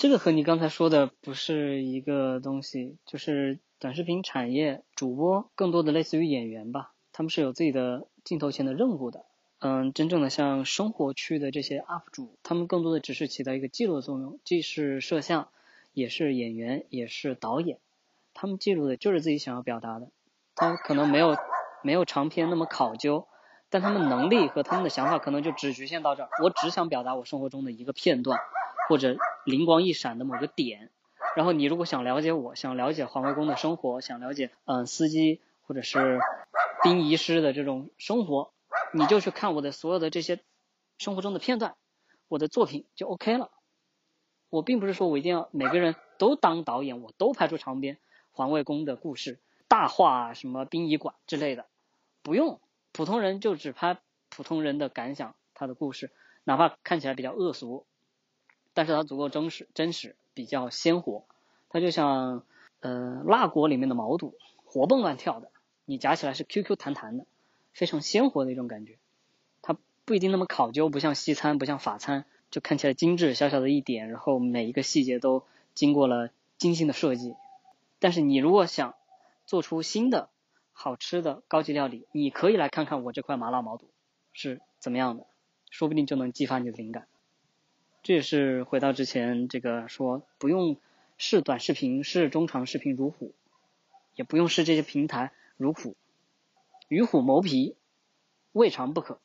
这个和你刚才说的不是一个东西，就是短视频产业主播更多的类似于演员吧，他们是有自己的镜头前的任务的。嗯，真正的像生活区的这些 UP 主，他们更多的只是起到一个记录的作用，既是摄像，也是演员，也是导演。他们记录的就是自己想要表达的，他可能没有没有长篇那么考究，但他们能力和他们的想法可能就只局限到这儿。我只想表达我生活中的一个片段。或者灵光一闪的某个点，然后你如果想了解我，想了解环卫工的生活，想了解嗯司机或者是殡仪师的这种生活，你就去看我的所有的这些生活中的片段，我的作品就 OK 了。我并不是说我一定要每个人都当导演，我都拍出长篇环卫工的故事，大话什么殡仪馆之类的，不用，普通人就只拍普通人的感想，他的故事，哪怕看起来比较恶俗。但是它足够真实，真实比较鲜活，它就像呃辣锅里面的毛肚，活蹦乱跳的，你夹起来是 Q Q 弹弹的，非常鲜活的一种感觉。它不一定那么考究，不像西餐，不像法餐，就看起来精致，小小的一点，然后每一个细节都经过了精心的设计。但是你如果想做出新的好吃的高级料理，你可以来看看我这块麻辣毛肚是怎么样的，说不定就能激发你的灵感。这也是回到之前这个说，不用视短视频、视中长视频如虎，也不用视这些平台如虎，与虎谋皮，未尝不可。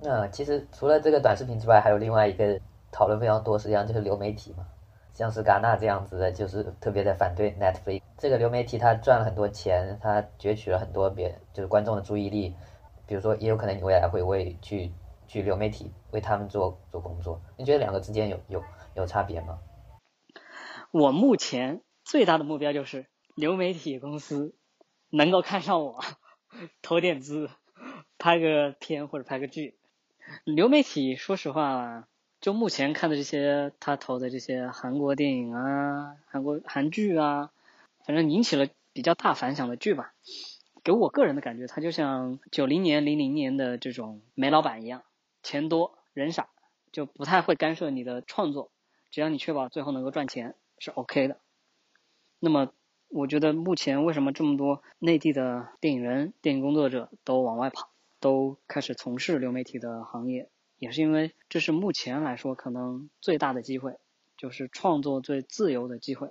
那其实除了这个短视频之外，还有另外一个讨论非常多，实际上就是流媒体嘛，像是戛纳这样子的，就是特别的反对 Netflix 这个流媒体，它赚了很多钱，它攫取了很多别就是观众的注意力，比如说也有可能你未来会为去。去流媒体为他们做做工作，你觉得两个之间有有有差别吗？我目前最大的目标就是流媒体公司能够看上我，投点资，拍个片或者拍个剧。流媒体说实话，就目前看的这些他投的这些韩国电影啊、韩国韩剧啊，反正引起了比较大反响的剧吧，给我个人的感觉，他就像九零年、零零年的这种煤老板一样。钱多人傻，就不太会干涉你的创作。只要你确保最后能够赚钱，是 OK 的。那么，我觉得目前为什么这么多内地的电影人、电影工作者都往外跑，都开始从事流媒体的行业，也是因为这是目前来说可能最大的机会，就是创作最自由的机会。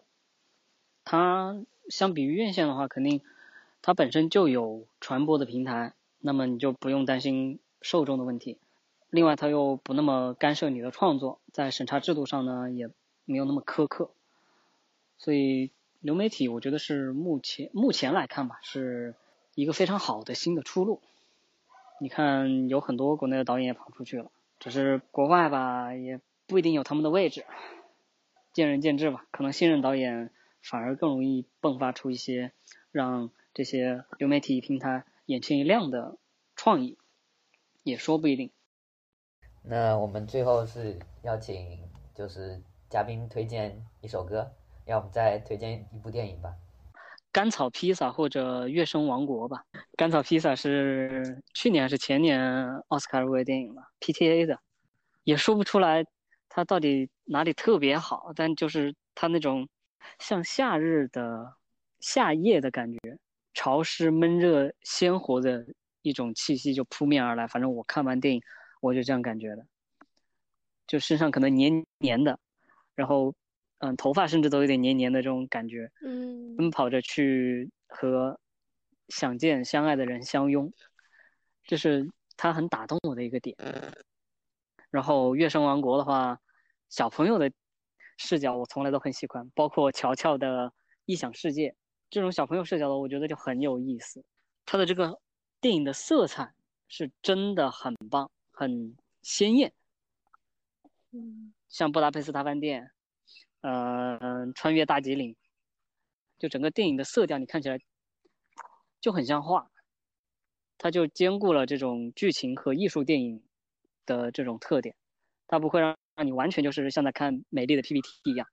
它相比于院线的话，肯定它本身就有传播的平台，那么你就不用担心受众的问题。另外，他又不那么干涉你的创作，在审查制度上呢，也没有那么苛刻。所以流媒体我觉得是目前目前来看吧，是一个非常好的新的出路。你看有很多国内的导演也跑出去了，只是国外吧也不一定有他们的位置，见仁见智吧。可能新人导演反而更容易迸发出一些让这些流媒体平台眼前一亮的创意，也说不一定。那我们最后是要请就是嘉宾推荐一首歌，要不再推荐一部电影吧？甘草披萨或者月升王国吧。甘草披萨是去年还是前年奥斯卡入围电影了？PTA 的，也说不出来它到底哪里特别好，但就是它那种像夏日的夏夜的感觉，潮湿、闷热、鲜活的一种气息就扑面而来。反正我看完电影，我就这样感觉的，就身上可能黏黏的，然后。嗯，头发甚至都有点黏黏的这种感觉。嗯，奔跑着去和想见相爱的人相拥，这是他很打动我的一个点。然后《月升王国》的话，小朋友的视角我从来都很喜欢，包括乔乔的异想世界这种小朋友视角的，我觉得就很有意思。他的这个电影的色彩是真的很棒，很鲜艳。嗯，像《布达佩斯大饭店》。嗯，穿越大吉岭，就整个电影的色调，你看起来就很像画，它就兼顾了这种剧情和艺术电影的这种特点，它不会让让你完全就是像在看美丽的 PPT 一样，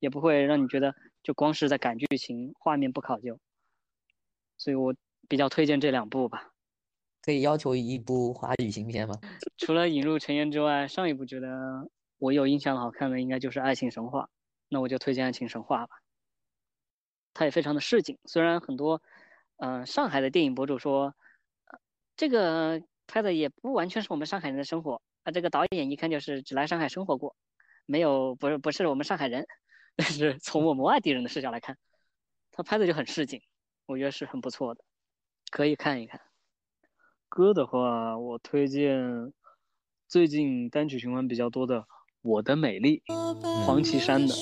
也不会让你觉得就光是在赶剧情，画面不考究，所以我比较推荐这两部吧。可以要求一部华语新片吗？除了引入尘烟之外，上一部觉得我有印象好看的应该就是《爱情神话》。那我就推荐《爱情神话》吧，它也非常的市井。虽然很多，嗯，上海的电影博主说，这个拍的也不完全是我们上海人的生活啊。这个导演一看就是只来上海生活过，没有不是不是我们上海人。但是从我们外地人的视角来看，他拍的就很市井，我觉得是很不错的，可以看一看。歌的话，我推荐最近单曲循环比较多的。我的美丽，黄绮珊的，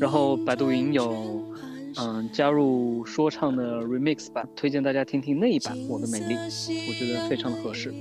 然后百度云有，嗯，加入说唱的 remix 版，推荐大家听听那一版《我的美丽》，我觉得非常的合适。